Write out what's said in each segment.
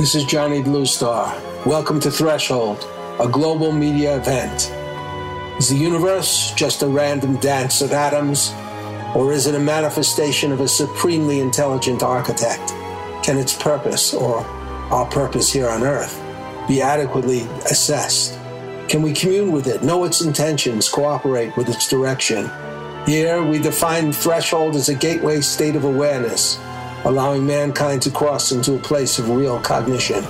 This is Johnny Bluestar. Welcome to Threshold, a global media event. Is the universe just a random dance of atoms, or is it a manifestation of a supremely intelligent architect? Can its purpose, or our purpose here on Earth, be adequately assessed? Can we commune with it, know its intentions, cooperate with its direction? Here, we define threshold as a gateway state of awareness, allowing mankind to cross into a place of real cognition.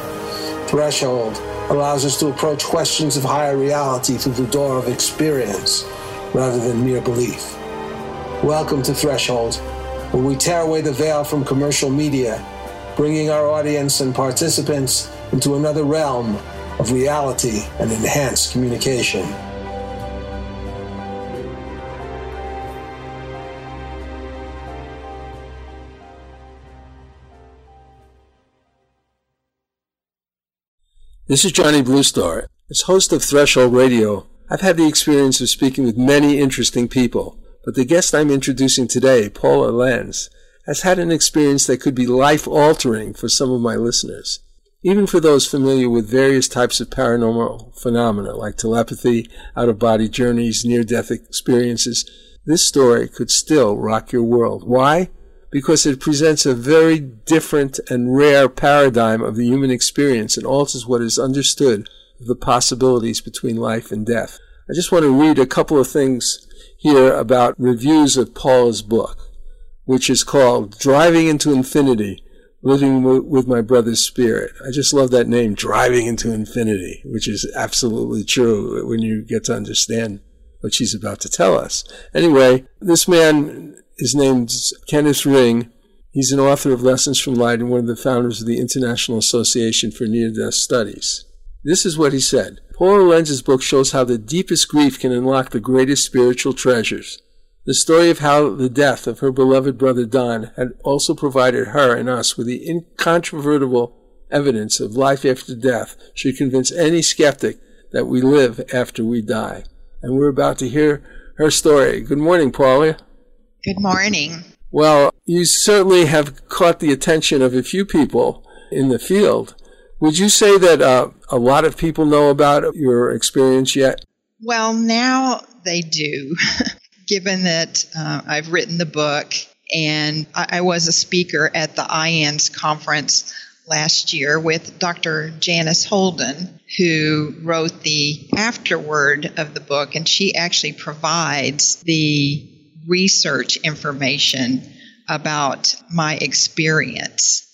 Threshold allows us to approach questions of higher reality through the door of experience rather than mere belief. Welcome to Threshold, where we tear away the veil from commercial media, bringing our audience and participants into another realm of reality and enhanced communication. This is Johnny Bluestar. As host of Threshold Radio, I've had the experience of speaking with many interesting people, but the guest I'm introducing today, Paula Lenz, has had an experience that could be life altering for some of my listeners. Even for those familiar with various types of paranormal phenomena like telepathy, out of body journeys, near death experiences, this story could still rock your world. Why? Because it presents a very different and rare paradigm of the human experience and alters what is understood of the possibilities between life and death. I just want to read a couple of things here about reviews of Paula's book, which is called Driving into Infinity Living with My Brother's Spirit. I just love that name, Driving into Infinity, which is absolutely true when you get to understand what she's about to tell us. Anyway, this man his name's Kenneth Ring. He's an author of Lessons from Light and one of the founders of the International Association for Near Death Studies. This is what he said. Paula Lenz's book shows how the deepest grief can unlock the greatest spiritual treasures. The story of how the death of her beloved brother Don had also provided her and us with the incontrovertible evidence of life after death should convince any skeptic that we live after we die. And we're about to hear her story. Good morning, Paula. Good morning. Well, you certainly have caught the attention of a few people in the field. Would you say that uh, a lot of people know about your experience yet? Well, now they do, given that uh, I've written the book and I-, I was a speaker at the IANDS conference last year with Dr. Janice Holden, who wrote the afterword of the book, and she actually provides the research information about my experience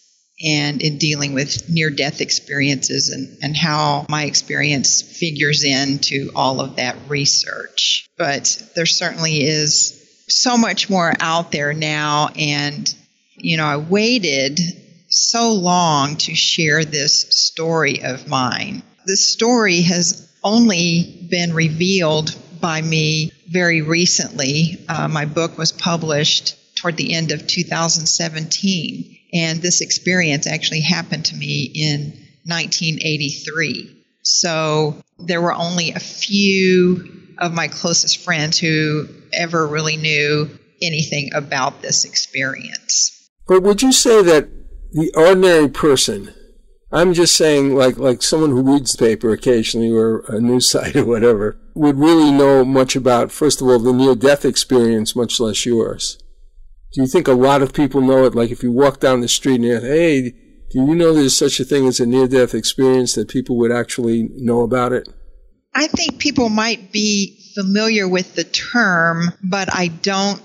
and in dealing with near death experiences and, and how my experience figures into all of that research. But there certainly is so much more out there now. And, you know, I waited so long to share this story of mine. This story has only been revealed by me very recently. Uh, my book was published toward the end of 2017, and this experience actually happened to me in 1983. So there were only a few of my closest friends who ever really knew anything about this experience. But would you say that the ordinary person I'm just saying, like like someone who reads the paper occasionally or a news site or whatever would really know much about, first of all, the near death experience, much less yours. Do you think a lot of people know it? Like if you walk down the street and you hey, do you know there's such a thing as a near death experience that people would actually know about it? I think people might be familiar with the term, but I don't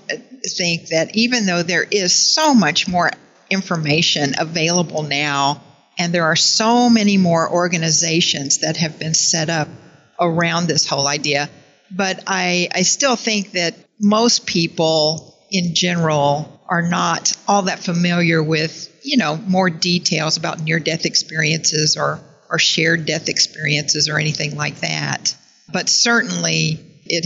think that even though there is so much more information available now and there are so many more organizations that have been set up around this whole idea. But I, I still think that most people in general are not all that familiar with, you know, more details about near death experiences or, or shared death experiences or anything like that. But certainly it,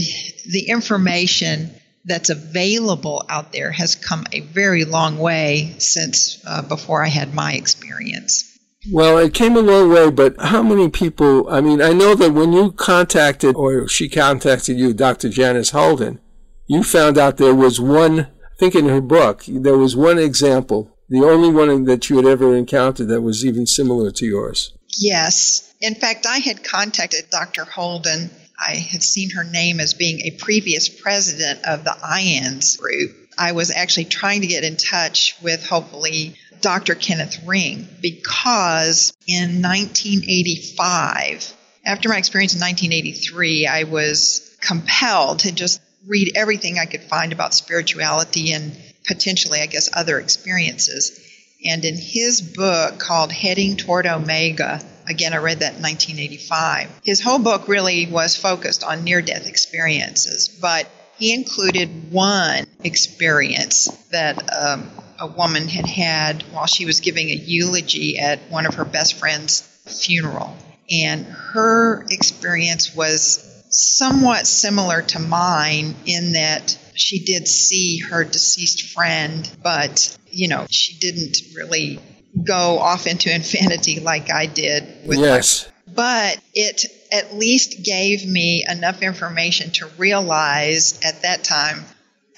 the information that's available out there has come a very long way since uh, before I had my experience. Well, it came a long way, but how many people? I mean, I know that when you contacted, or she contacted you, Dr. Janice Holden, you found out there was one, I think in her book, there was one example the only one that you had ever encountered that was even similar to yours. Yes. In fact, I had contacted Dr. Holden. I had seen her name as being a previous president of the IANDS group. I was actually trying to get in touch with hopefully Dr. Kenneth Ring because in 1985, after my experience in 1983, I was compelled to just read everything I could find about spirituality and potentially, I guess, other experiences. And in his book called Heading Toward Omega, again, I read that in 1985, his whole book really was focused on near death experiences, but he included one experience that um, a woman had had while she was giving a eulogy at one of her best friend's funeral. And her experience was somewhat similar to mine in that she did see her deceased friend, but, you know, she didn't really go off into infinity like I did with yes. My, but it at least gave me enough information to realize at that time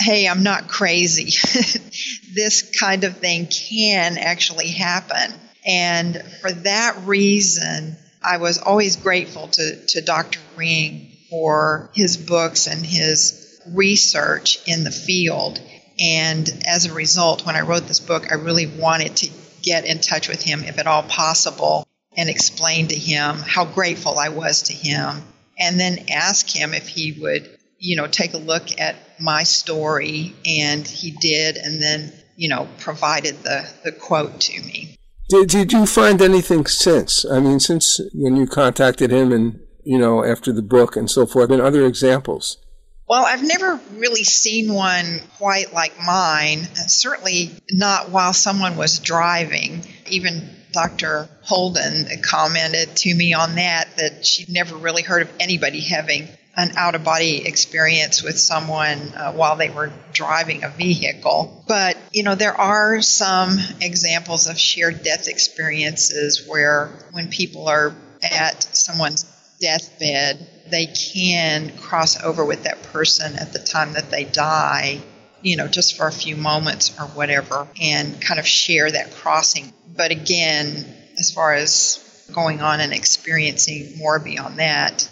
hey, I'm not crazy. this kind of thing can actually happen. And for that reason, I was always grateful to, to Dr. Ring for his books and his research in the field. And as a result, when I wrote this book, I really wanted to get in touch with him, if at all possible, and explain to him how grateful I was to him, and then ask him if he would, you know, take a look at my story. And he did, and then, you know, provided the, the quote to me. Did, did you find anything since? I mean, since when you contacted him and, you know, after the book and so forth, and other examples? Well, I've never really seen one quite like mine, certainly not while someone was driving. Even Dr. Holden commented to me on that, that she'd never really heard of anybody having an out of body experience with someone uh, while they were driving a vehicle. But, you know, there are some examples of shared death experiences where when people are at someone's deathbed, they can cross over with that person at the time that they die, you know, just for a few moments or whatever, and kind of share that crossing. But again, as far as going on and experiencing more beyond that,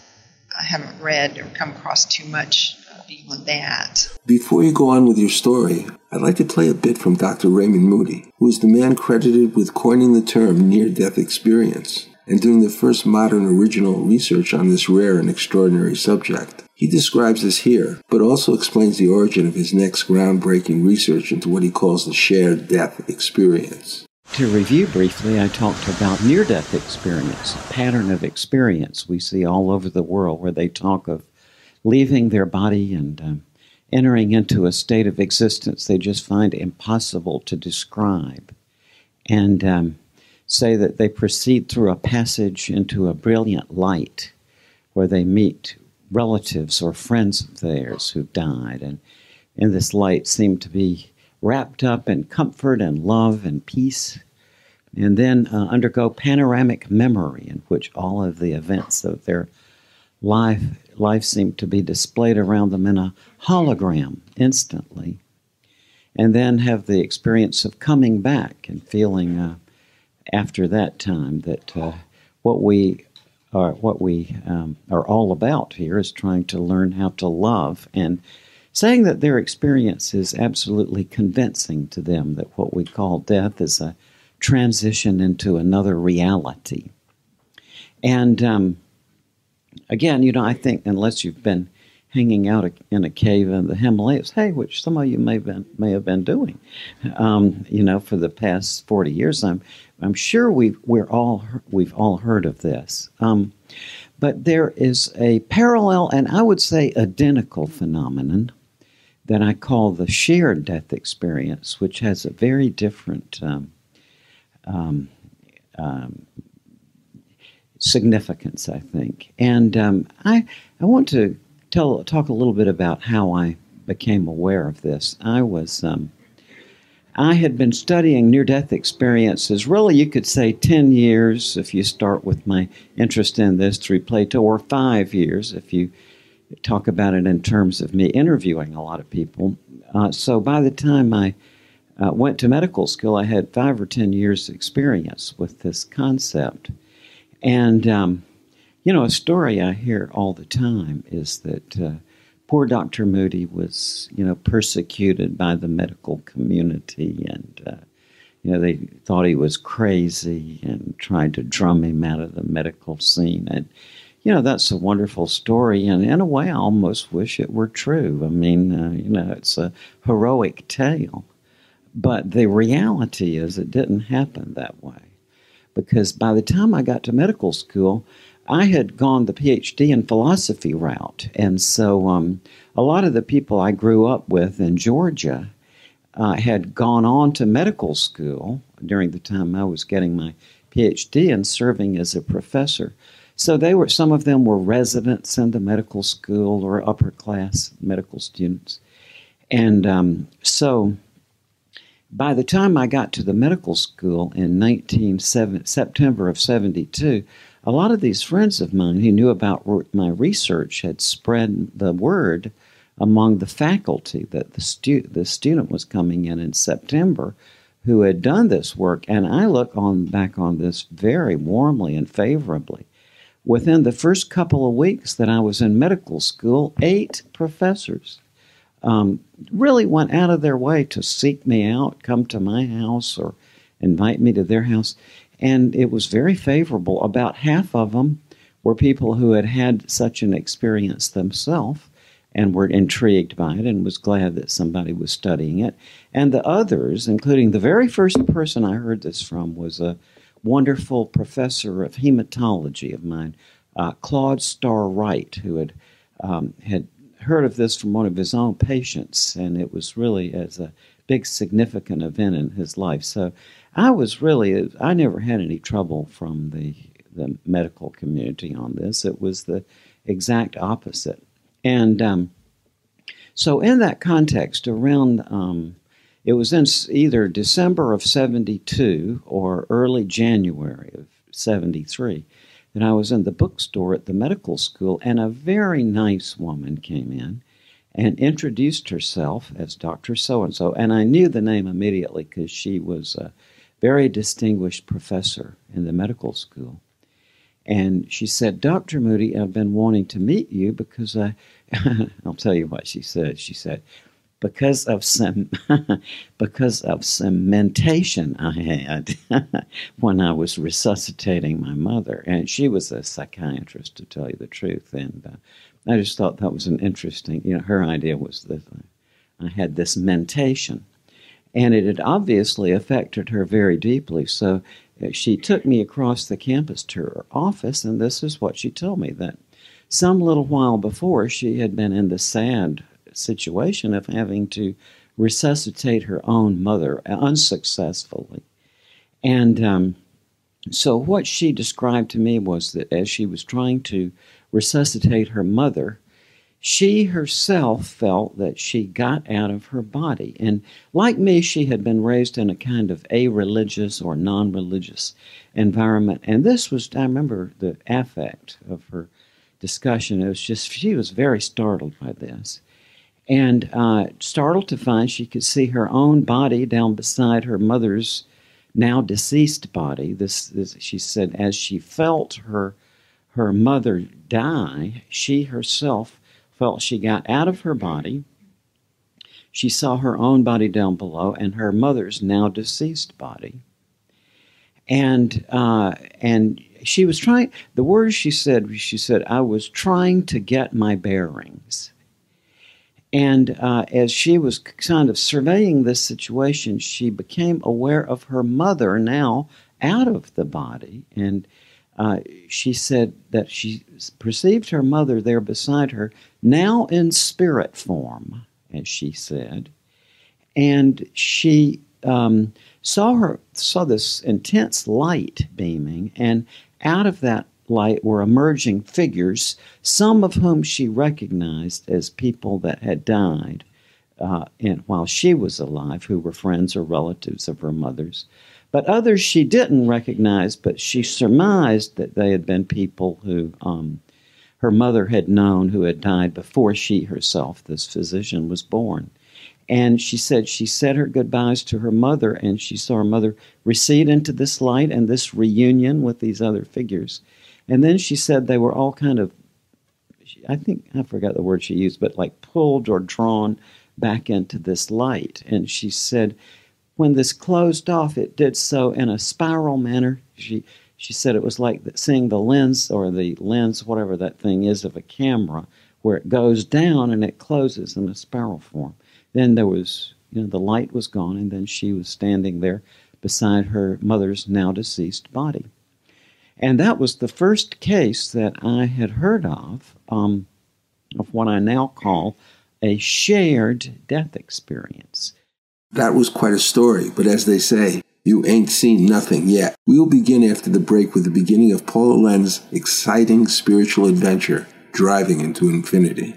I haven't read or come across too much beyond that. Before you go on with your story, I'd like to play a bit from Dr. Raymond Moody, who is the man credited with coining the term near death experience and doing the first modern original research on this rare and extraordinary subject. He describes this here, but also explains the origin of his next groundbreaking research into what he calls the shared death experience. To review briefly, I talked about near death experience, a pattern of experience we see all over the world where they talk of leaving their body and um, entering into a state of existence they just find impossible to describe. And um, say that they proceed through a passage into a brilliant light where they meet relatives or friends of theirs who've died. And in this light seem to be wrapped up in comfort and love and peace. And then uh, undergo panoramic memory, in which all of the events of their life, life seem to be displayed around them in a hologram instantly. And then have the experience of coming back and feeling uh, after that time that uh, what we are what we um, are all about here is trying to learn how to love and saying that their experience is absolutely convincing to them that what we call death is a transition into another reality. And um, again, you know, I think unless you've been hanging out in a cave in the Himalayas, hey, which some of you may have been, may have been doing, um, you know, for the past 40 years, I'm I'm sure we've we're all we've all heard of this. Um, but there is a parallel and I would say identical phenomenon that I call the shared death experience, which has a very different um, um, um significance, I think. And um, I I want to tell talk a little bit about how I became aware of this. I was um, I had been studying near death experiences, really, you could say 10 years if you start with my interest in this through Plato, or five years if you talk about it in terms of me interviewing a lot of people. Uh, so by the time I uh, went to medical school, I had five or ten years' experience with this concept. And, um, you know, a story I hear all the time is that uh, poor Dr. Moody was, you know, persecuted by the medical community and, uh, you know, they thought he was crazy and tried to drum him out of the medical scene. And, you know, that's a wonderful story. And in a way, I almost wish it were true. I mean, uh, you know, it's a heroic tale. But the reality is, it didn't happen that way. Because by the time I got to medical school, I had gone the PhD in philosophy route. And so um, a lot of the people I grew up with in Georgia uh, had gone on to medical school during the time I was getting my PhD and serving as a professor. So they were some of them were residents in the medical school or upper class medical students. And um, so by the time I got to the medical school in 19, September of 72, a lot of these friends of mine who knew about my research had spread the word among the faculty that the, stu- the student was coming in in September who had done this work. And I look on back on this very warmly and favorably. Within the first couple of weeks that I was in medical school, eight professors um, really went out of their way to seek me out, come to my house, or invite me to their house. And it was very favorable. About half of them were people who had had such an experience themselves and were intrigued by it and was glad that somebody was studying it. And the others, including the very first person I heard this from, was a wonderful professor of hematology of mine, uh, Claude Starr Wright, who had um, had heard of this from one of his own patients, and it was really as a big significant event in his life. So I was really, I never had any trouble from the, the medical community on this. It was the exact opposite. And um, so, in that context, around um, it was in either December of 72 or early January of 73 and I was in the bookstore at the medical school, and a very nice woman came in and introduced herself as Dr. So and so. And I knew the name immediately because she was a very distinguished professor in the medical school. And she said, Dr. Moody, I've been wanting to meet you because I, I'll tell you what she said. She said, because of some because of some mentation I had when I was resuscitating my mother, and she was a psychiatrist to tell you the truth, and uh, I just thought that was an interesting. You know, her idea was that I had this mentation, and it had obviously affected her very deeply. So uh, she took me across the campus to her office, and this is what she told me that some little while before she had been in the sad situation of having to resuscitate her own mother unsuccessfully. And um, so, what she described to me was that as she was trying to resuscitate her mother, she herself felt that she got out of her body. And like me, she had been raised in a kind of a religious or non religious environment. And this was, I remember the affect of her discussion. It was just, she was very startled by this and uh, startled to find she could see her own body down beside her mother's now deceased body. This, this, she said, as she felt her her mother die, she herself felt she got out of her body. She saw her own body down below and her mother's now deceased body. And uh, and she was trying. The words she said, she said, "I was trying to get my bearings." And uh, as she was kind of surveying this situation, she became aware of her mother now out of the body. And uh, she said that she perceived her mother there beside her, now in spirit form, as she said. And she um, saw her saw this intense light beaming, and out of that light were emerging figures, some of whom she recognized as people that had died uh, in, while she was alive, who were friends or relatives of her mother's. But others she didn't recognize, but she surmised that they had been people who um, her mother had known who had died before she herself, this physician, was born. And she said she said her goodbyes to her mother, and she saw her mother recede into this light and this reunion with these other figures. And then she said they were all kind of, I think, I forgot the word she used, but like pulled or drawn back into this light. And she said, when this closed off, it did so in a spiral manner. She she said it was like seeing the lens or the lens, whatever that thing is, of a camera, where it goes down and it closes in a spiral form. Then there was, you know, the light was gone, and then she was standing there beside her mother's now deceased body. And that was the first case that I had heard of, um, of what I now call a shared death experience. That was quite a story, but as they say, you ain't seen nothing yet. We will begin after the break with the beginning of Paula Lenz's exciting spiritual adventure, driving into infinity.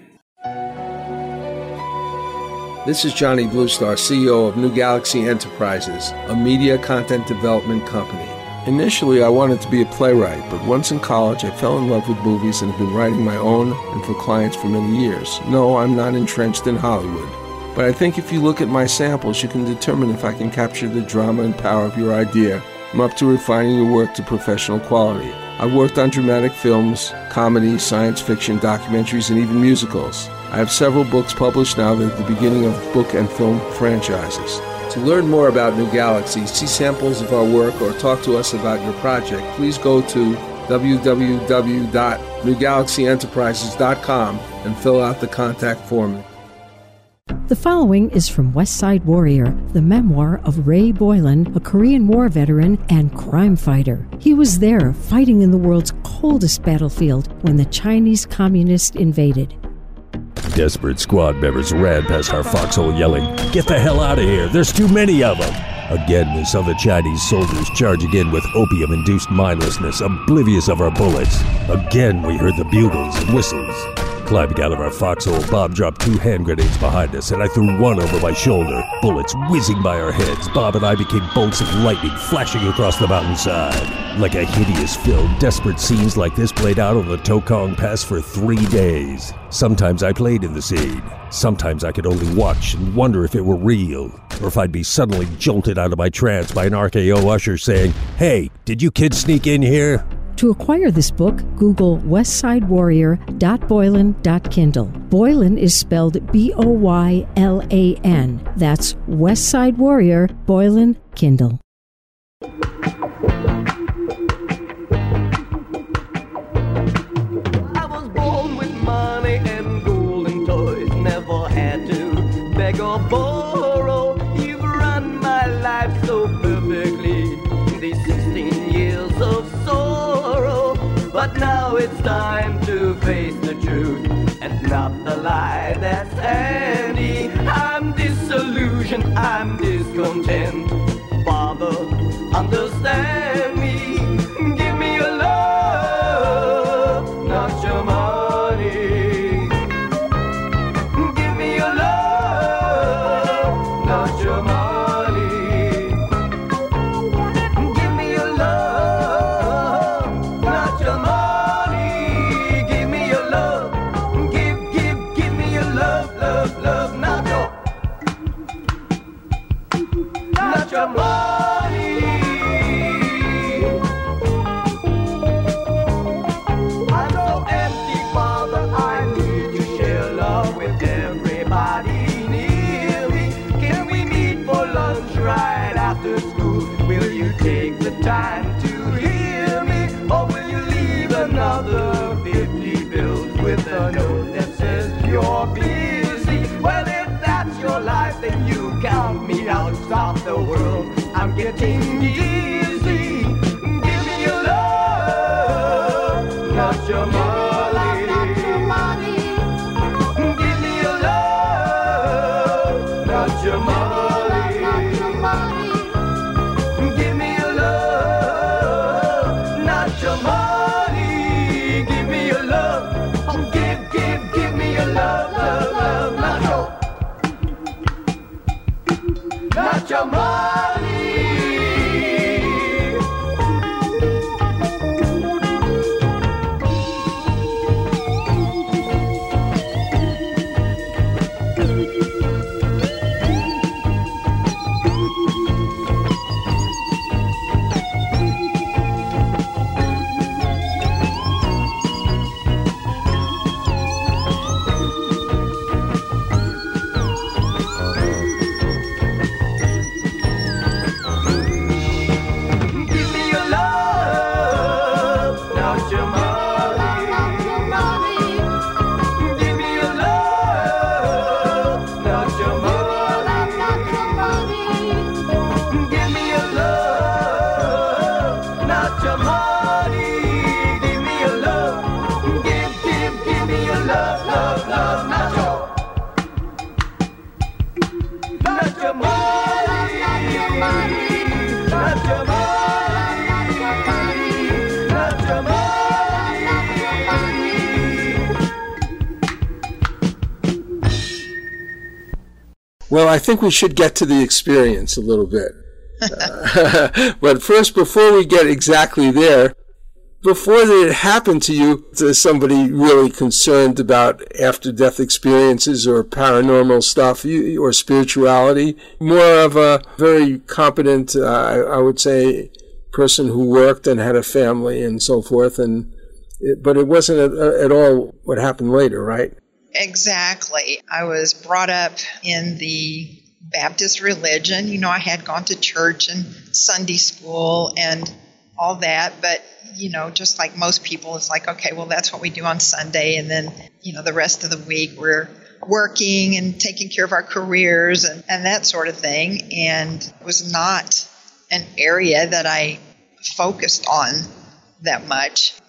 This is Johnny Bluestar, CEO of New Galaxy Enterprises, a media content development company. Initially, I wanted to be a playwright, but once in college, I fell in love with movies and have been writing my own and for clients for many years. No, I'm not entrenched in Hollywood. But I think if you look at my samples, you can determine if I can capture the drama and power of your idea. I'm up to refining your work to professional quality. I've worked on dramatic films, comedy, science fiction, documentaries, and even musicals. I have several books published now that are the beginning of book and film franchises. To learn more about New Galaxy, see samples of our work, or talk to us about your project, please go to www.newgalaxyenterprises.com and fill out the contact form. The following is from West Side Warrior, the memoir of Ray Boylan, a Korean War veteran and crime fighter. He was there fighting in the world's coldest battlefield when the Chinese communists invaded. Desperate squad members ran past our foxhole yelling, Get the hell out of here! There's too many of them! Again, we saw the Chinese soldiers charging in with opium induced mindlessness, oblivious of our bullets. Again, we heard the bugles and whistles. Climbing out of our foxhole, Bob dropped two hand grenades behind us, and I threw one over my shoulder. Bullets whizzing by our heads, Bob and I became bolts of lightning flashing across the mountainside. Like a hideous film, desperate scenes like this played out on the Toktong Pass for three days. Sometimes I played in the scene. Sometimes I could only watch and wonder if it were real, or if I'd be suddenly jolted out of my trance by an RKO usher saying, Hey, did you kids sneak in here? To acquire this book, Google westsidewarrior.boylan.kindle. Boylan is spelled B O Y L A N. That's Westside Warrior, Boylan, Kindle. It's time to face the truth and not the lie that's handy. I'm disillusioned, I'm discontent. Well, I think we should get to the experience a little bit. Uh, but first, before we get exactly there, before it happened to you, to somebody really concerned about after death experiences or paranormal stuff or spirituality, more of a very competent, uh, I, would say, person who worked and had a family and so forth. And but it wasn't at, at all what happened later, right? Exactly. I was brought up in the Baptist religion. You know, I had gone to church and Sunday school and all that, but you know, just like most people, it's like, okay, well, that's what we do on Sunday, and then you know, the rest of the week we're working and taking care of our careers and, and that sort of thing. And it was not an area that I focused on that much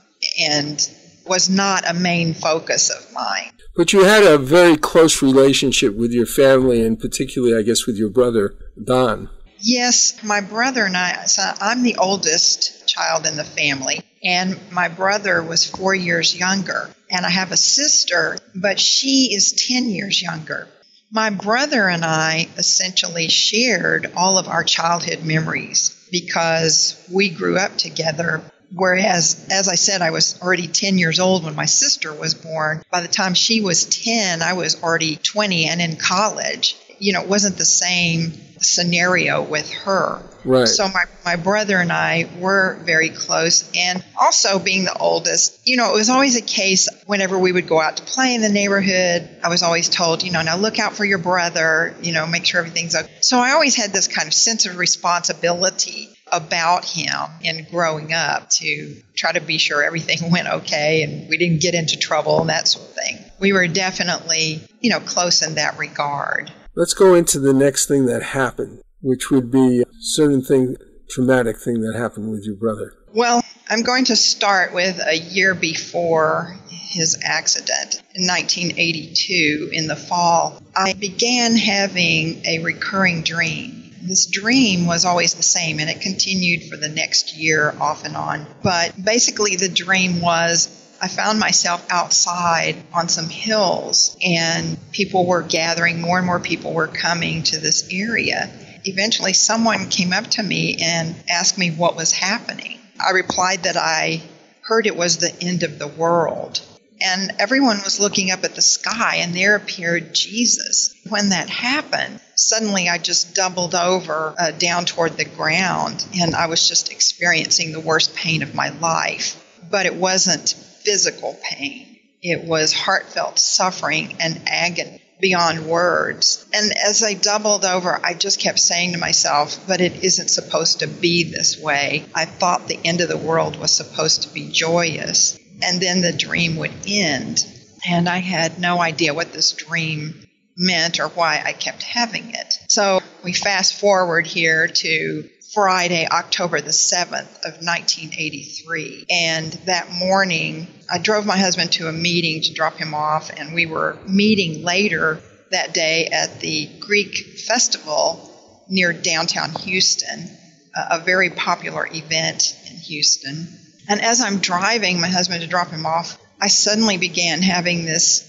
and was not a main focus of mine. But you had a very close relationship with your family, and particularly, I guess, with your brother, Don. Yes, my brother and I, so I'm the oldest child in the family, and my brother was four years younger. And I have a sister, but she is 10 years younger. My brother and I essentially shared all of our childhood memories because we grew up together. Whereas, as I said, I was already 10 years old when my sister was born. By the time she was 10, I was already 20 and in college. You know, it wasn't the same scenario with her. Right. So my, my brother and I were very close. And also being the oldest, you know, it was always a case whenever we would go out to play in the neighborhood, I was always told, you know, now look out for your brother, you know, make sure everything's okay. So I always had this kind of sense of responsibility about him in growing up to try to be sure everything went okay and we didn't get into trouble and that sort of thing. We were definitely, you know, close in that regard. Let's go into the next thing that happened, which would be a certain thing, traumatic thing that happened with your brother. Well, I'm going to start with a year before his accident in 1982 in the fall. I began having a recurring dream. This dream was always the same and it continued for the next year off and on. But basically, the dream was I found myself outside on some hills and people were gathering, more and more people were coming to this area. Eventually, someone came up to me and asked me what was happening. I replied that I heard it was the end of the world. And everyone was looking up at the sky, and there appeared Jesus. When that happened, suddenly I just doubled over uh, down toward the ground, and I was just experiencing the worst pain of my life. But it wasn't physical pain, it was heartfelt suffering and agony beyond words. And as I doubled over, I just kept saying to myself, but it isn't supposed to be this way. I thought the end of the world was supposed to be joyous and then the dream would end. And I had no idea what this dream meant or why I kept having it. So we fast forward here to Friday, October the 7th of 1983. And that morning, I drove my husband to a meeting to drop him off, and we were meeting later that day at the Greek festival near downtown Houston, a very popular event in Houston. And as I'm driving my husband to drop him off, I suddenly began having this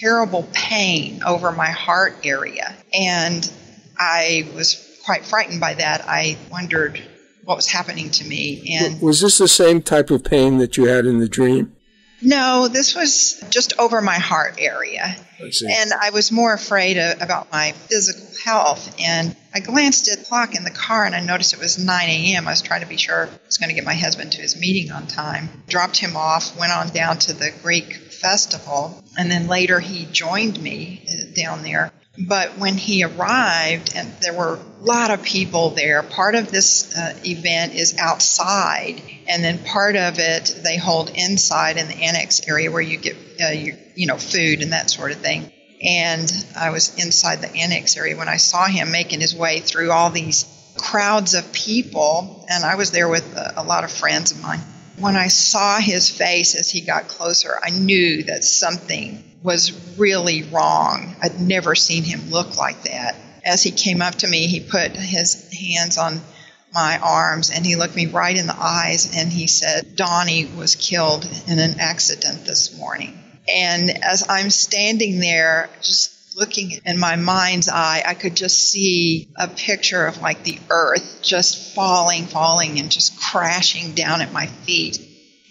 terrible pain over my heart area. And I was quite frightened by that. I wondered what was happening to me. And Was this the same type of pain that you had in the dream? no, this was just over my heart area. I. And I was more afraid of, about my physical health. And I glanced at the clock in the car and I noticed it was 9 a.m. I was trying to be sure I was going to get my husband to his meeting on time. Dropped him off, went on down to the Greek festival, and then later he joined me uh, down there. But when he arrived, and there were a lot of people there, part of this uh, event is outside, and then part of it they hold inside in the annex area where you get uh, your, you know food and that sort of thing. And I was inside the annex area when I saw him making his way through all these crowds of people, and I was there with a, a lot of friends of mine. When I saw his face as he got closer, I knew that something was really wrong. I'd never seen him look like that. As he came up to me, he put his hands on my arms and he looked me right in the eyes and he said, Donnie was killed in an accident this morning. And as I'm standing there, just looking in my mind's eye, I could just see a picture of like the earth just falling, falling, and just crashing down at my feet.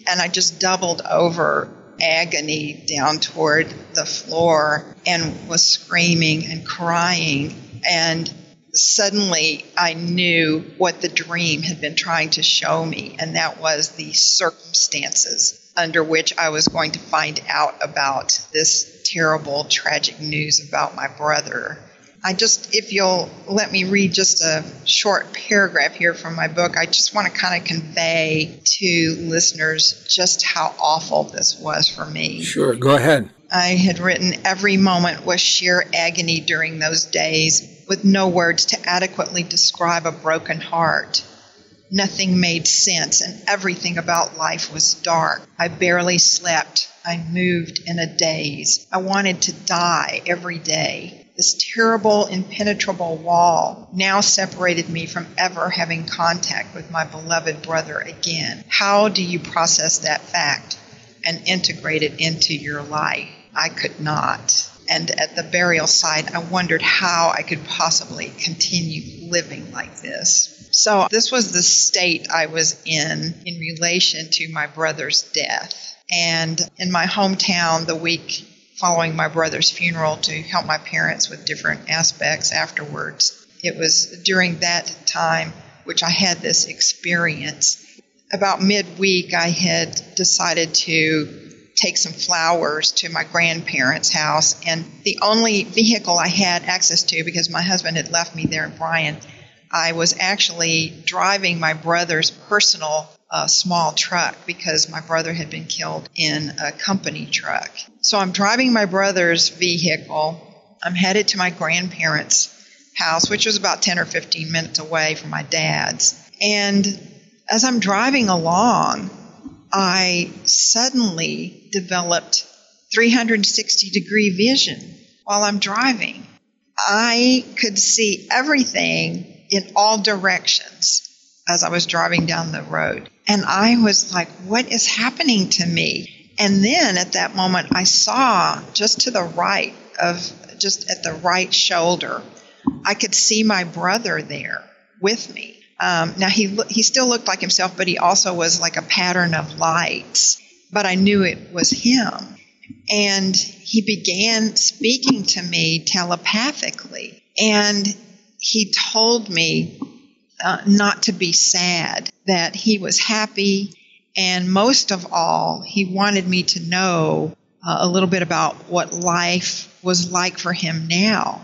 And I just doubled over agony down toward the floor and was screaming and crying. And suddenly I knew what the dream had been trying to show me, and that was the circumstances under which I was going to find out about this terrible, tragic news about my brother. I just, if you'll let me read just a short paragraph here from my book, I just want to kind of convey to listeners just how awful this was for me. Sure, go ahead. I had written every moment was sheer agony during those days, with no words to adequately describe a broken heart. Nothing made sense, and everything about life was dark. I barely slept. I moved in a daze. I wanted to die every day. This terrible, impenetrable wall now separated me from ever having contact with my beloved brother again. How do you process that fact and integrate it into your life? I could not. And at the burial site, I wondered how I could possibly continue living like this. So, this was the state I was in in relation to my brother's death. And in my hometown, the week following my brother's funeral, to help my parents with different aspects afterwards, it was during that time which I had this experience. About midweek, I had decided to take some flowers to my grandparents' house, and the only vehicle I had access to, because my husband had left me there in Bryan, I was actually driving my brother's personal a small truck because my brother had been killed in a company truck. So I'm driving my brother's vehicle. I'm headed to my grandparents' house, which was about 10 or 15 minutes away from my dad's. And as I'm driving along, I suddenly developed 360 degree vision while I'm driving. I could see everything in all directions as I was driving down the road. And I was like, what is happening to me? And then at that moment, I saw just to the right of, just at the right shoulder, I could see my brother there with me. Um, now he he still looked like himself, but he also was like a pattern of lights. But I knew it was him, and he began speaking to me telepathically, and he told me uh, not to be sad, that he was happy, and most of all, he wanted me to know uh, a little bit about what life was like for him now.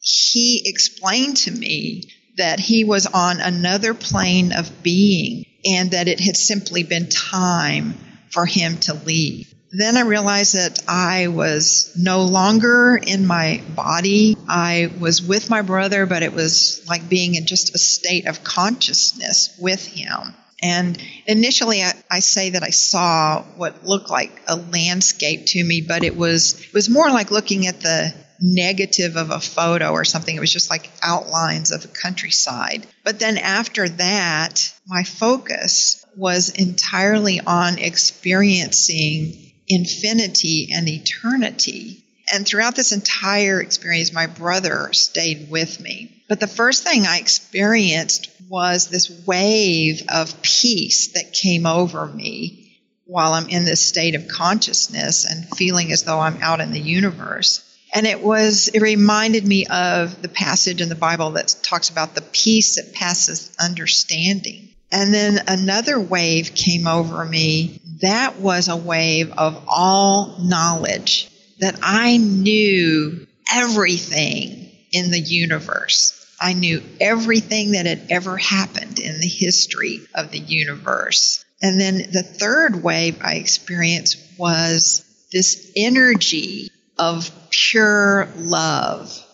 He explained to me that he was on another plane of being and that it had simply been time for him to leave. Then I realized that I was no longer in my body. I was with my brother, but it was like being in just a state of consciousness with him. And initially, I, I, say that I saw what looked like a landscape to me, but it was it was more like looking at the negative of a photo or something. It was just like outlines of a countryside. But then after that, my focus was entirely on experiencing infinity and eternity. And throughout this entire experience, my brother stayed with me. But the first thing I experienced was this wave of peace that came over me while I'm in this state of consciousness and feeling as though I'm out in the universe. And it was, it reminded me of the passage in the Bible that talks about the peace that passes understanding. And then another wave came over me that was a wave of all knowledge that I knew everything in the universe. I knew everything that had ever happened in the history of the universe. And then the third wave I experienced was this energy of pure love.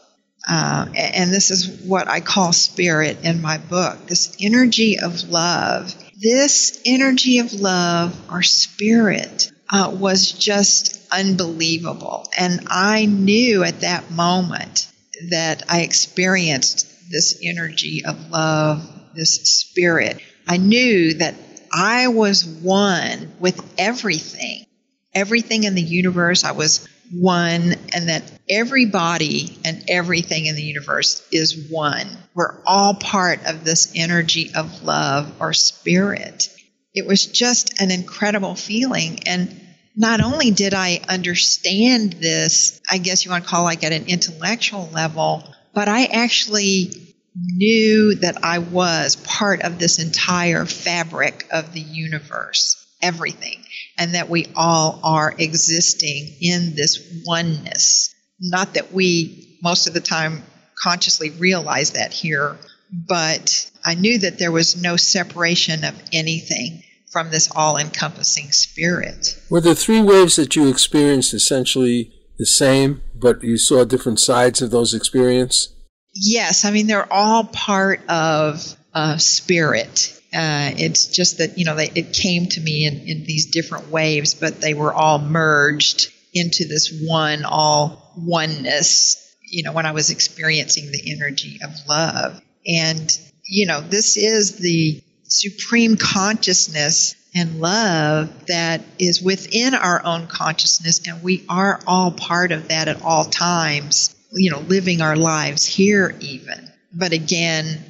Uh, and this is what I call spirit in my book this energy of love. This energy of love or spirit uh, was just unbelievable. And I knew at that moment that I experienced this energy of love, this spirit. I knew that I was one with everything, everything in the universe. I was one, and that everybody and everything in the universe is one. We're all part of this energy of love or spirit. It was just an incredible feeling. And not only did I understand this, I guess you want to call like at an intellectual level, but I actually knew that I was part of this entire fabric of the universe, everything, and that we all are existing in this oneness. Not that we, most of the time, consciously realize that here, but I knew that there was no separation of anything from this all encompassing spirit. Were the three waves that you experienced essentially the same, but you saw different sides of those experiences? Yes, I mean, they're all part of uh, spirit. Uh, it's just that, you know, they, it came to me in, in these different waves, but they were all merged into this one, all oneness, you know, when I was experiencing the energy of love. And, you know, this is the supreme consciousness and love that is within our own consciousness, and we are all part of that at all times, you know, living our lives here, even. But again,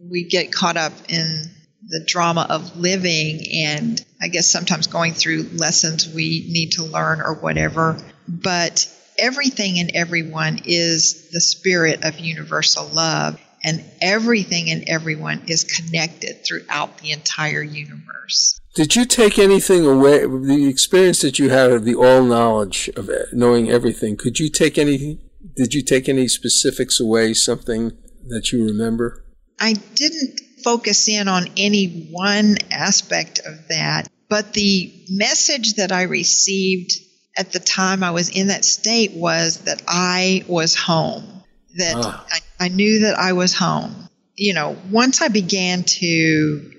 we get caught up in the drama of living, and I guess sometimes going through lessons we need to learn or whatever. But everything and everyone is the spirit of universal love and everything and everyone is connected throughout the entire universe. Did you take anything away? The experience that you had of the all knowledge of knowing everything, could you take any? Did you take any specifics away? Something that you remember? I didn't focus in on any one aspect of that, but the message that I received at the time I was in that state was that I was home that. I, I knew that I was home. You know, once I began to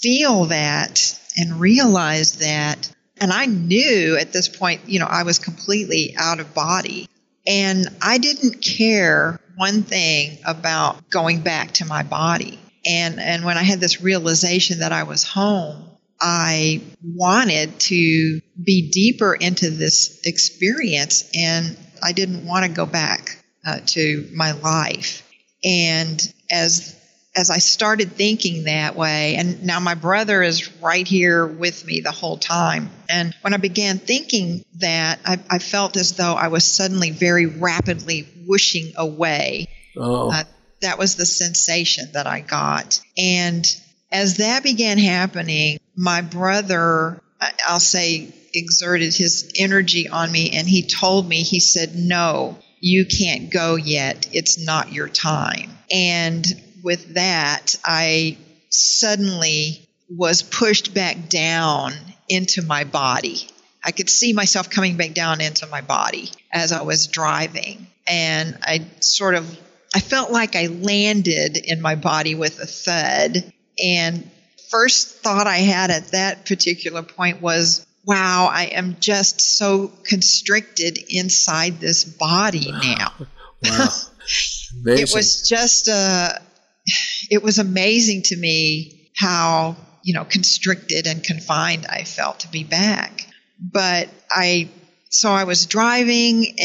feel that and realize that, and I knew at this point, you know, I was completely out of body. And I didn't care one thing about going back to my body. And, and when I had this realization that I was home, I wanted to be deeper into this experience and I didn't want to go back uh, to my life. And as as I started thinking that way, and now my brother is right here with me the whole time. And when I began thinking that, I, I felt as though I was suddenly very rapidly whooshing away. Oh. Uh, that was the sensation that I got. And as that began happening, my brother, I'll say, exerted his energy on me and he told me, he said, No, you can't go yet. It's not your time. And with that, I suddenly was pushed back down into my body. I could see myself coming back down into my body as I was driving. And I sort of I felt like I landed in my body with a thud. And first thought I had at that particular point was, wow, I am just so constricted inside this body now. wow. it was just uh, it was amazing to me how, you know, constricted and confined I felt to be back. But I, so I was driving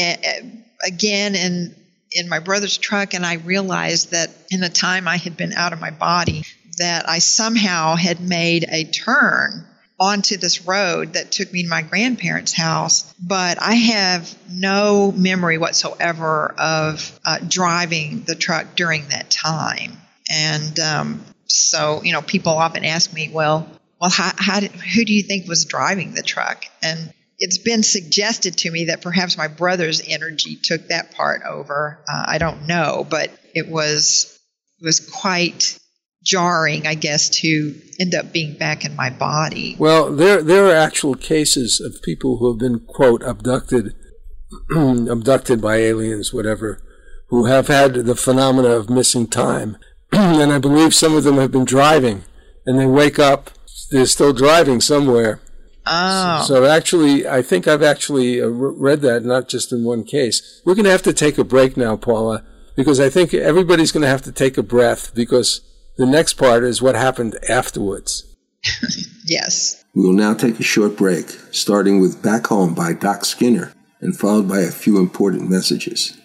again in, in my brother's truck and I realized that in the time I had been out of my body, that I somehow had made a turn onto this road that took me to my grandparents' house, but I have no memory whatsoever of uh, driving the truck during that time. And um, so, you know, people often ask me, well, well, how, how did, who do you think was driving the truck? And it's been suggested to me that perhaps my brother's energy took that part over. Uh, I don't know, but it was it was quite jarring, I guess, to end up being back in my body. Well, there there are actual cases of people who have been quote abducted, abducted by aliens, whatever, who have had the phenomena of missing time. and I believe some of them have been driving and they wake up, they're still driving somewhere. Oh. So actually, I think I've actually uh, read that, not just in one case. We're going to have to take a break now, Paula, because I think everybody's going to have to take a breath because the next part is what happened afterwards. yes. We will now take a short break, starting with Back Home by Doc Skinner and followed by a few important messages.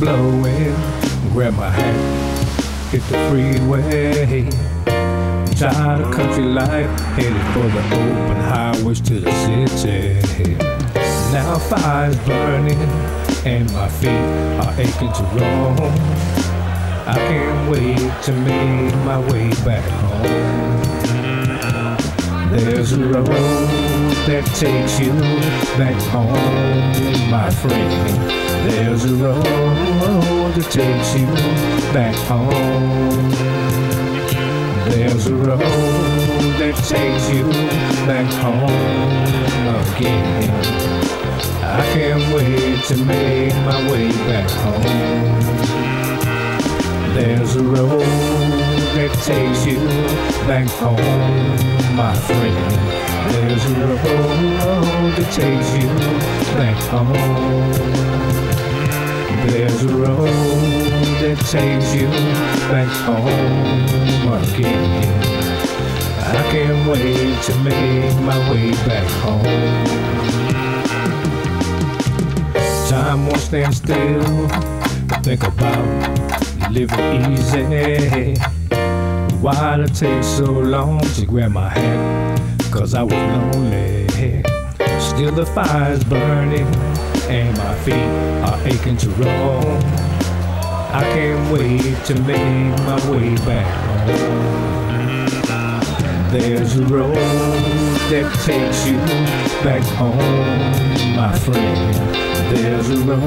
Blowing. Grab my hat, hit the freeway. Tired of country life, headed for the open highways to the city. Now fire's burning, and my feet are aching to roam. I can't wait to make my way back home. There's a road that takes you back home, my friend. There's a road that takes you back home. There's a road that takes you back home again. I can't wait to make my way back home. There's a road that takes you back home, my friend. There's a road that takes you back home. There's a road that takes you back home again. I can't wait to make my way back home. Time won't stand still. Think about living easy. Why did it take so long to grab my hat? Cause I was lonely. Still the fire's burning and my feet are aching to roll. I can't wait to make my way back home. There's a road that takes you back home, my friend. There's a road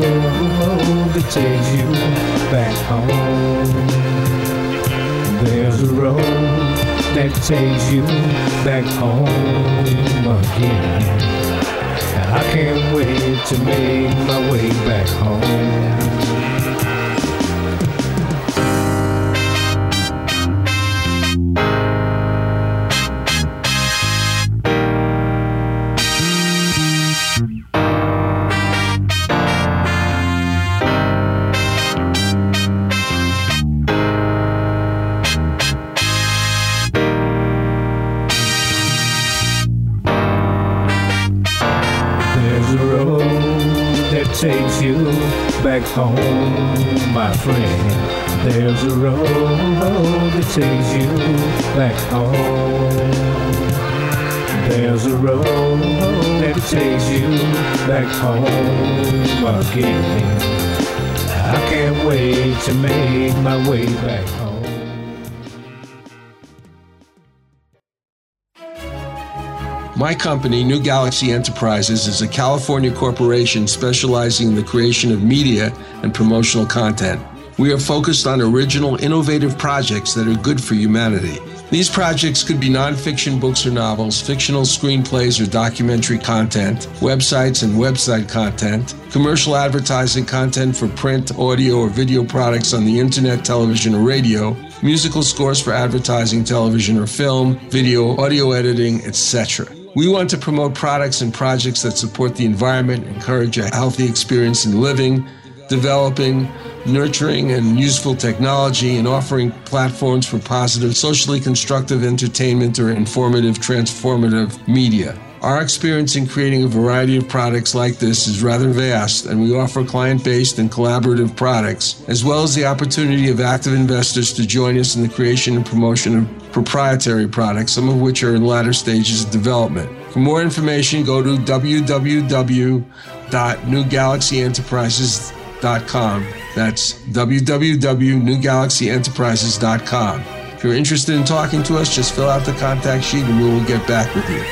that takes you back home. There's a road that takes you back home again. I can't wait to make my way back home. Home, my friend. There's a road that takes you back home. There's a road that takes you back home again. I can't wait to make my way back home. My company, New Galaxy Enterprises, is a California corporation specializing in the creation of media and promotional content. We are focused on original, innovative projects that are good for humanity. These projects could be nonfiction books or novels, fictional screenplays or documentary content, websites and website content, commercial advertising content for print, audio, or video products on the internet, television, or radio, musical scores for advertising, television, or film, video, audio editing, etc. We want to promote products and projects that support the environment, encourage a healthy experience in living, developing, nurturing, and useful technology, and offering platforms for positive, socially constructive entertainment or informative, transformative media. Our experience in creating a variety of products like this is rather vast, and we offer client based and collaborative products, as well as the opportunity of active investors to join us in the creation and promotion of proprietary products, some of which are in latter stages of development. For more information, go to www.newgalaxyenterprises.com. That's www.newgalaxyenterprises.com. If you're interested in talking to us, just fill out the contact sheet and we will get back with you.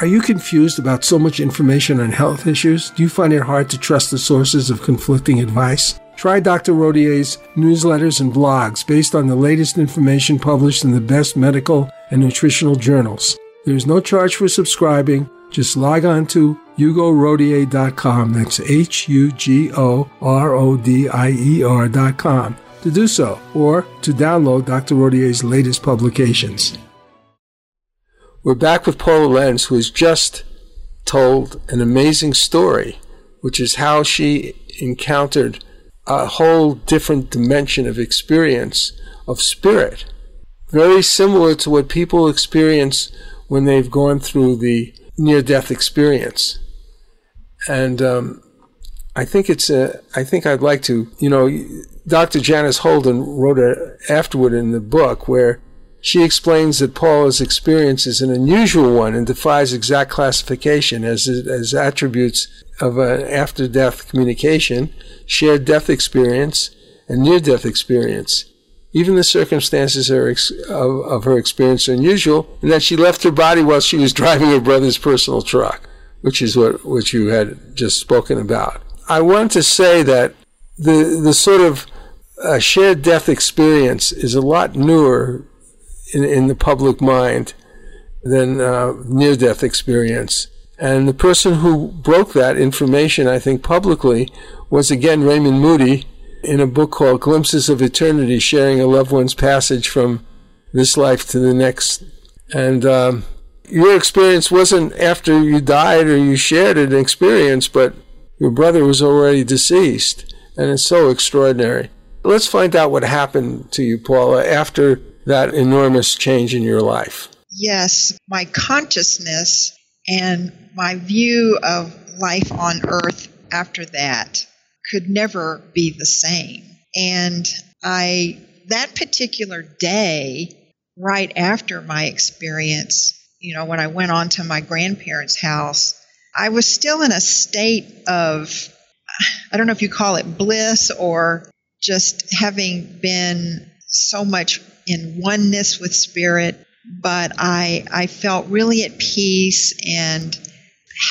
Are you confused about so much information on health issues? Do you find it hard to trust the sources of conflicting advice? Try Dr. Rodier's newsletters and blogs based on the latest information published in the best medical and nutritional journals. There is no charge for subscribing. Just log on to hugorodier.com. That's H U G O R O D I E R.com to do so or to download Dr. Rodier's latest publications. We're back with Paula Lenz, who has just told an amazing story, which is how she encountered a whole different dimension of experience of spirit, very similar to what people experience when they've gone through the near death experience. And um, I think it's a, I think I'd like to, you know, Dr. Janice Holden wrote a, afterword in the book where she explains that Paula's experience is an unusual one and defies exact classification as, as attributes of an after death communication, shared death experience, and near death experience. Even the circumstances of, her experience are unusual in that she left her body while she was driving her brother's personal truck, which is what, what you had just spoken about. I want to say that the, the sort of uh, shared death experience is a lot newer in, in the public mind than uh, near death experience. And the person who broke that information, I think, publicly was again Raymond Moody in a book called Glimpses of Eternity, sharing a loved one's passage from this life to the next. And um, your experience wasn't after you died or you shared an experience, but your brother was already deceased. And it's so extraordinary. Let's find out what happened to you, Paula, after that enormous change in your life? Yes, my consciousness and my view of life on earth after that could never be the same. And I, that particular day, right after my experience, you know, when I went on to my grandparents' house, I was still in a state of, I don't know if you call it bliss or just having been so much in oneness with spirit, but I I felt really at peace and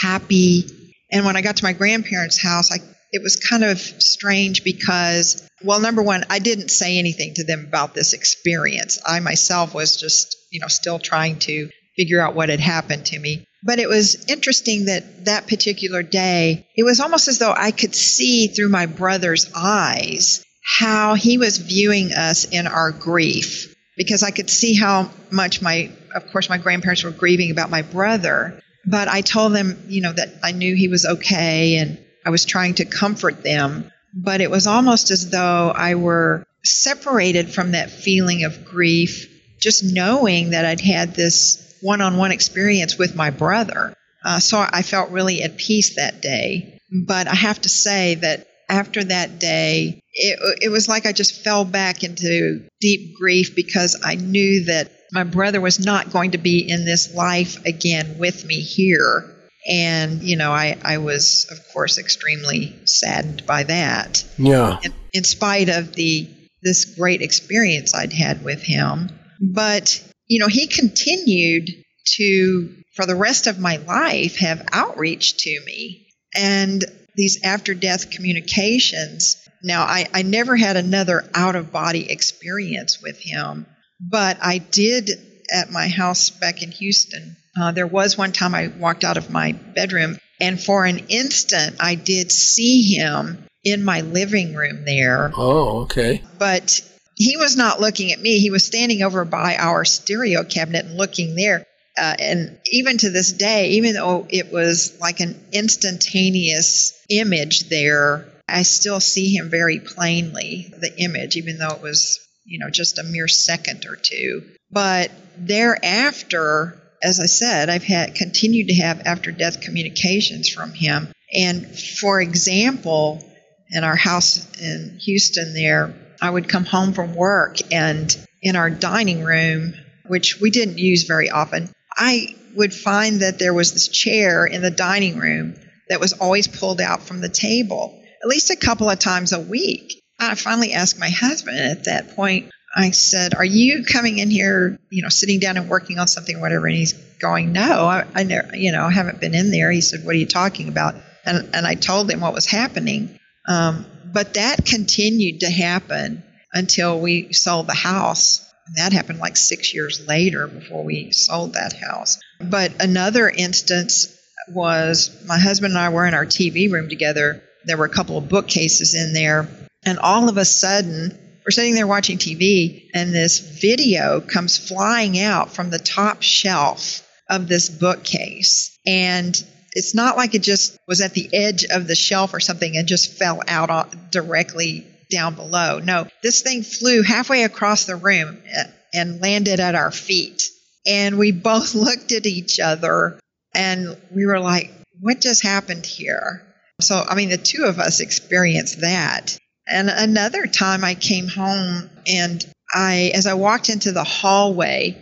happy. And when I got to my grandparents' house, I it was kind of strange because well, number one, I didn't say anything to them about this experience. I myself was just, you know, still trying to figure out what had happened to me. But it was interesting that that particular day, it was almost as though I could see through my brother's eyes how he was viewing us in our grief because I could see how much my, of course, my grandparents were grieving about my brother. But I told them, you know, that I knew he was okay and I was trying to comfort them. But it was almost as though I were separated from that feeling of grief, just knowing that I'd had this one on one experience with my brother. Uh, so I felt really at peace that day. But I have to say that after that day, it, it was like I just fell back into deep grief because I knew that my brother was not going to be in this life again with me here. And, you know, I, I was, of course, extremely saddened by that. Yeah. In, in spite of the this great experience I'd had with him. But, you know, he continued to, for the rest of my life, have outreach to me. And these after death communications. Now, I, I never had another out of body experience with him, but I did at my house back in Houston. Uh, there was one time I walked out of my bedroom, and for an instant, I did see him in my living room there. Oh, okay. But he was not looking at me. He was standing over by our stereo cabinet and looking there uh, and even to this day, even though it was like an instantaneous image there, I still see him very plainly, the image, even though it was, you know, just a mere second or two. But thereafter, as I said, I've had continued to have after death communications from him. And for example, in our house in Houston there, I would come home from work and in our dining room, which we didn't use very often, I would find that there was this chair in the dining room that was always pulled out from the table at least a couple of times a week. I finally asked my husband at that point, I said, Are you coming in here, you know, sitting down and working on something or whatever? And he's going, No, I, I never, you know, haven't been in there. He said, What are you talking about? And, and I told him what was happening. Um, but that continued to happen until we sold the house. And that happened like six years later before we sold that house. But another instance was my husband and I were in our TV room together. There were a couple of bookcases in there. And all of a sudden, we're sitting there watching TV, and this video comes flying out from the top shelf of this bookcase. And it's not like it just was at the edge of the shelf or something and just fell out directly down below. No, this thing flew halfway across the room eh, and landed at our feet. And we both looked at each other and we were like, what just happened here? So, I mean, the two of us experienced that. And another time I came home and I, as I walked into the hallway,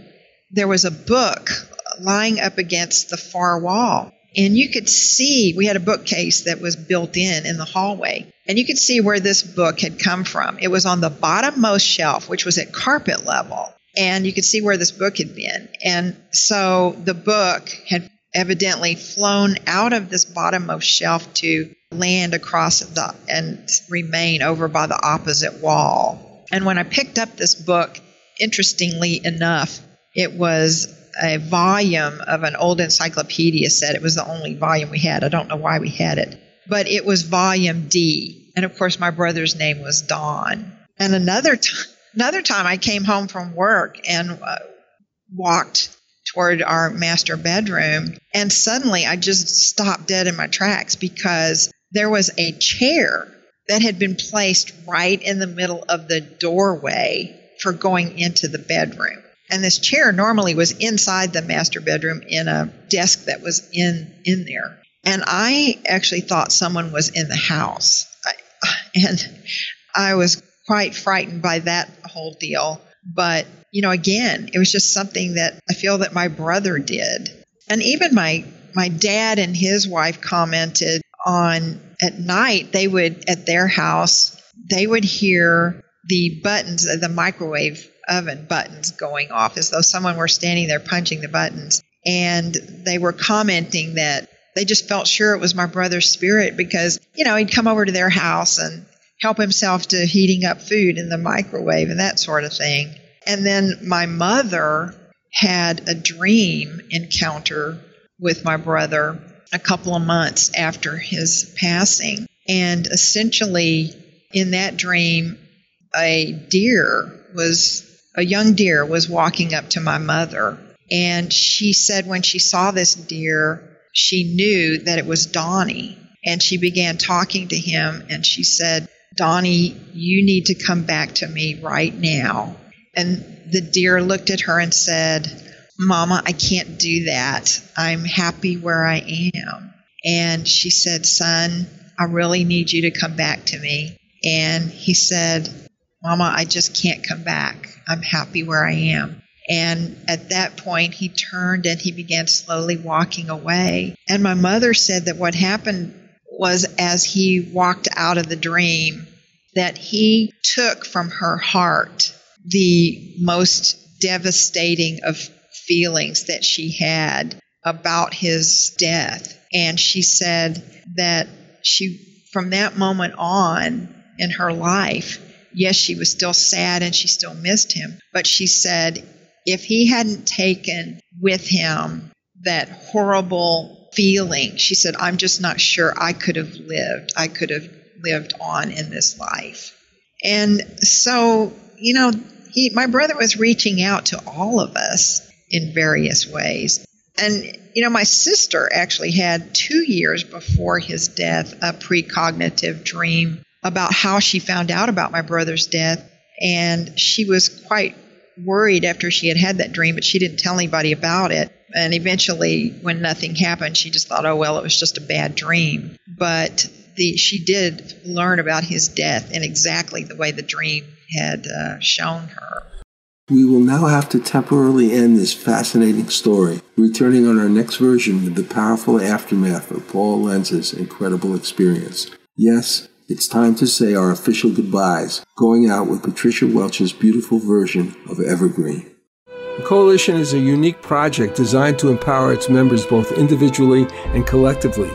there was a book lying up against the far wall. And you could see, we had a bookcase that was built in in the hallway. And you could see where this book had come from. It was on the bottommost shelf, which was at carpet level. And you could see where this book had been. And so the book had evidently flown out of this bottommost shelf to land across the, and remain over by the opposite wall. And when I picked up this book, interestingly enough, it was a volume of an old encyclopedia set. It was the only volume we had. I don't know why we had it, but it was volume D. And of course, my brother's name was Don. And another time, another time I came home from work and uh, walked toward our master bedroom, and suddenly I just stopped dead in my tracks because there was a chair that had been placed right in the middle of the doorway for going into the bedroom. And this chair normally was inside the master bedroom in a desk that was in in there. And I actually thought someone was in the house. I, and I was quite frightened by that whole deal. But, you know, again, it was just something that I feel that my brother did. And even my my dad and his wife commented on at night they would at their house they would hear the buttons of the microwave oven buttons going off as though someone were standing there punching the buttons. And they were commenting that they just felt sure it was my brother's spirit because, you know, he'd come over to their house and help himself to heating up food in the microwave and that sort of thing. And then my mother had a dream encounter with my brother a couple of months after his passing. And essentially, in that dream, a deer was a young deer was walking up to my mother. And she said when she saw this deer, she knew that it was Donnie. And she began talking to him and she said, Donnie, you need to come back to me right now. And the deer looked at her and said, Mama, I can't do that. I'm happy where I am. And she said, Son, I really need you to come back to me. And he said, Mama, I just can't come back. I'm happy where I am. And at that point, he turned and he began slowly walking away. And my mother said that what happened was as he walked out of the dream, that he took from her heart the most devastating of feelings that she had about his death. And she said that she, from that moment on in her life, yes, she was still sad and she still missed him, but she said if he hadn't taken with him that horrible feeling, she said, I'm just not sure I could have lived. I could have lived on in this life. And so, you know, he, my brother was reaching out to all of us in various ways. And, you know, my sister actually had two years before his death a precognitive dream about how she found out about my brother's death. And she was quite worried after she had had that dream, but she didn't tell anybody about it. And eventually, when nothing happened, she just thought, oh, well, it was just a bad dream. But the, she did learn about his death in exactly the way the dream had uh, shown her. We will now have to temporarily end this fascinating story, returning on our next version with the powerful aftermath of Paula Lenz's incredible experience. Yes, it's time to say our official goodbyes, going out with Patricia Welch's beautiful version of Evergreen. The Coalition is a unique project designed to empower its members both individually and collectively.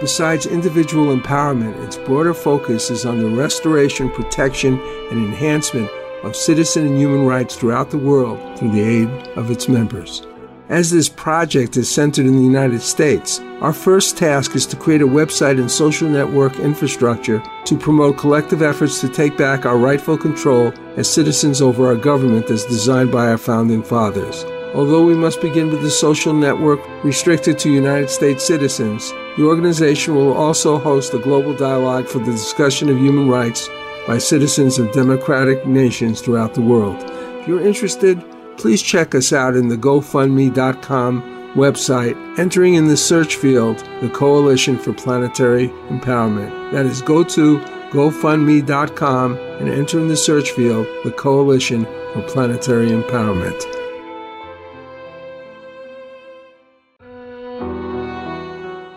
Besides individual empowerment, its broader focus is on the restoration, protection, and enhancement of citizen and human rights throughout the world through the aid of its members. As this project is centered in the United States, our first task is to create a website and social network infrastructure to promote collective efforts to take back our rightful control as citizens over our government as designed by our founding fathers. Although we must begin with the social network restricted to United States citizens, the organization will also host a global dialogue for the discussion of human rights by citizens of democratic nations throughout the world. If you're interested, please check us out in the GoFundMe.com website, entering in the search field the Coalition for Planetary Empowerment. That is, go to GoFundMe.com and enter in the search field the Coalition for Planetary Empowerment.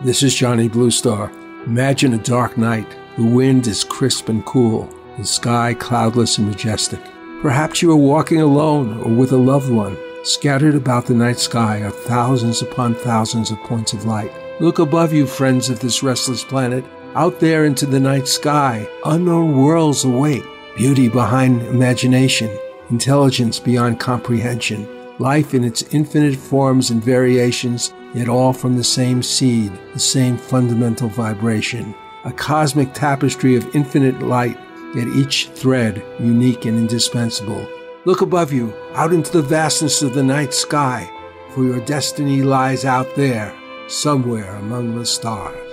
This is Johnny Bluestar. Imagine a dark night. The wind is crisp and cool, the sky cloudless and majestic. Perhaps you are walking alone or with a loved one. Scattered about the night sky are thousands upon thousands of points of light. Look above you, friends of this restless planet. Out there into the night sky, unknown worlds await. Beauty behind imagination, intelligence beyond comprehension, life in its infinite forms and variations, yet all from the same seed, the same fundamental vibration. A cosmic tapestry of infinite light, yet each thread unique and indispensable. Look above you, out into the vastness of the night sky, for your destiny lies out there, somewhere among the stars.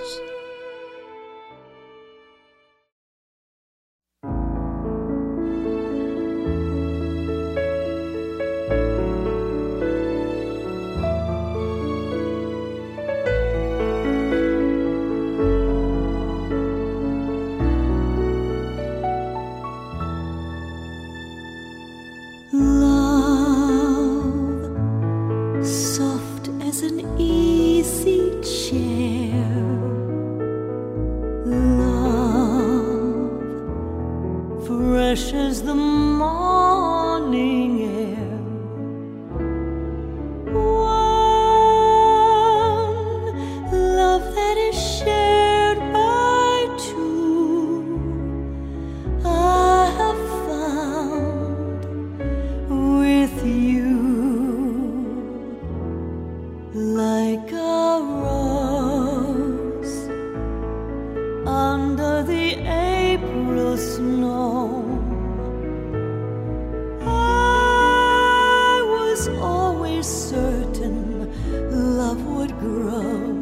Under the April snow. I was always certain love would grow.